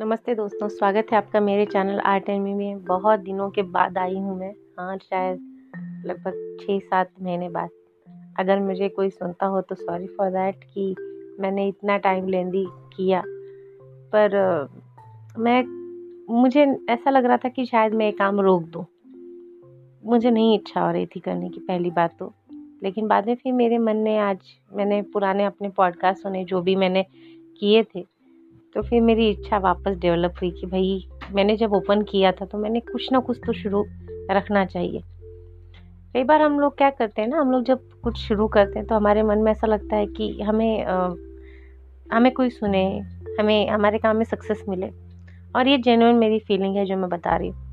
नमस्ते दोस्तों, स्वागत है आपका मेरे चैनल आर्ट एंड मी में बहुत दिनों के बाद आई हूँ मैं। हाँ शायद लगभग छः सात महीने बाद। अगर मुझे कोई सुनता हो तो सॉरी फॉर दैट कि मैंने इतना टाइम लेंदी किया। पर मैं, मुझे ऐसा लग रहा था कि शायद मैं ये काम रोक दूँ। मुझे नहीं इच्छा हो रही थी करने की पहली बात तो। लेकिन बाद में फिर मेरे मन ने आज मैंने पुराने अपने पॉडकास्ट सुने, जो भी मैंने किए थे तो फिर मेरी इच्छा वापस डेवलप हुई कि भाई मैंने जब ओपन किया था तो मैंने कुछ ना कुछ तो शुरू रखना चाहिए। कई बार हम लोग क्या करते हैं ना हम लोग जब कुछ शुरू करते हैं तो हमारे मन में ऐसा लगता है कि हमें आ, हमें कोई सुने हमें हमारे काम में सक्सेस मिले। और ये जेनुइन मेरी फीलिंग है जो मैं बता रही हूँ।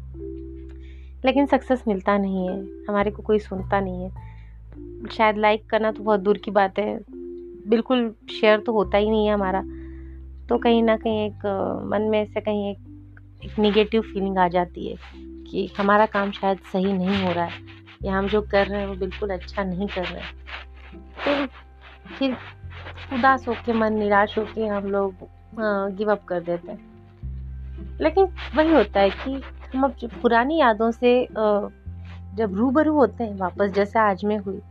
लेकिन सक्सेस मिलता नहीं है हमारे को कोई सुनता नहीं है। शायद लाइक करना तो बहुत दूर की बात है। बिल्कुल शेयर तो होता ही नहीं है हमारा। तो कहीं ना कहीं एक, मन में से कहीं एक एक निगेटिव फीलिंग आ जाती है कि हमारा काम शायद सही नहीं हो रहा है। या हम जो कर रहे हैं वो बिल्कुल अच्छा नहीं कर रहे हैं। तो फिर उदास होकर मन, निराश होकर हम लोग गिव अप कर देते हैं। लेकिन वही होता है कि हम अब जो पुरानी यादों से जब रूबरू होते हैं, वापस जैसे आज में हुई,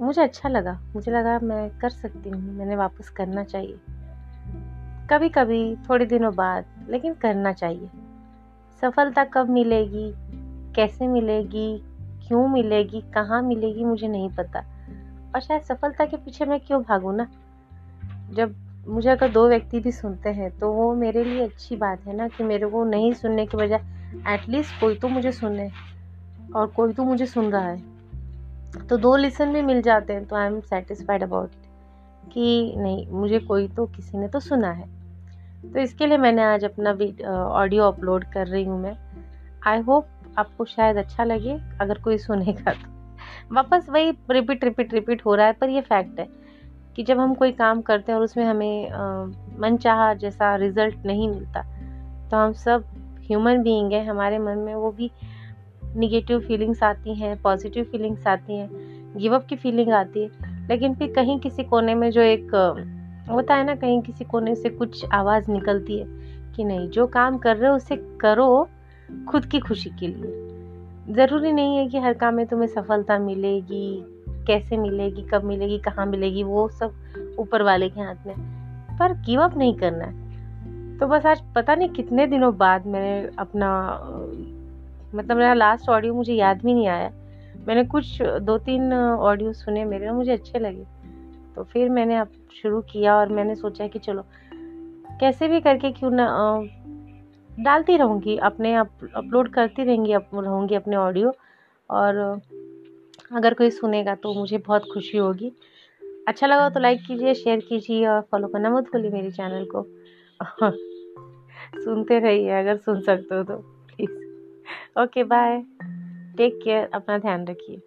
मुझे अच्छा लगा। मुझे लगा मैं कर सकती हूँ, मैंने वापस करना चाहिए। कभी कभी थोड़े दिनों बाद, लेकिन करना चाहिए। सफलता कब मिलेगी? कैसे मिलेगी? क्यों मिलेगी? कहाँ मिलेगी? मुझे नहीं पता। और शायद सफलता के पीछे मैं क्यों भागूँ ना? जब मुझे अगर दो व्यक्ति भी सुनते हैं तो वो मेरे लिए अच्छी बात है ना कि मेरे को नहीं सुनने के बजाय एटलीस्ट कोई तो मुझे सुने और कोई तो मुझे सुन रहा है। तो दो लिसन भी मिल जाते हैं तो I am satisfied about it कि नहीं, मुझे कोई तो किसी ने तो सुना है। तो इसके लिए मैंने आज अपना ऑडियो अपलोड कर रही हूँ मैं। आई होप आपको शायद अच्छा लगे, अगर कोई सुनेगा तो। वापस वही रिपीट रिपीट रिपीट हो रहा है, पर ये फैक्ट है कि जब हम कोई काम करते हैं और उसमें हमें मन चाह जैसा रिज़ल्ट नहीं मिलता तो हम सब ह्यूमन बीइंग है, हमारे मन में वो भी निगेटिव फीलिंग्स आती हैं पॉजिटिव फीलिंग्स आती हैं गिव अप की फीलिंग आती है। लेकिन फिर कहीं किसी कोने में जो एक होता है ना, कहीं किसी कोने से कुछ आवाज़ निकलती है कि नहीं, जो काम कर रहे हो, उसे करो खुद की खुशी के लिए। ज़रूरी नहीं है कि हर काम में तुम्हें सफलता मिलेगी, कैसे मिलेगी, कब मिलेगी, कहाँ मिलेगी, वो सब ऊपर वाले के हाथ में पर गिव अप नहीं करना है। तो बस आज पता नहीं कितने दिनों बाद मैंने अपना मतलब मेरा लास्ट ऑडियो मुझे याद भी नहीं आया। मैंने कुछ दो तीन ऑडियो सुने, मेरे मुझे अच्छे लगे। तो फिर मैंने अब शुरू किया और मैंने सोचा कि चलो कैसे भी करके क्यों ना डालती रहूँगी अपने अप, अपलोड करती रहेंगी अप, रहूँगी अपने ऑडियो। और अगर कोई सुनेगा तो मुझे बहुत खुशी होगी। अच्छा लगा तो लाइक कीजिए शेयर कीजिए और फॉलो करना मत भूलिए मेरे चैनल को। सुनते रहिए अगर सुन सकते हो तो please okay bye take care अपना ध्यान रखिए।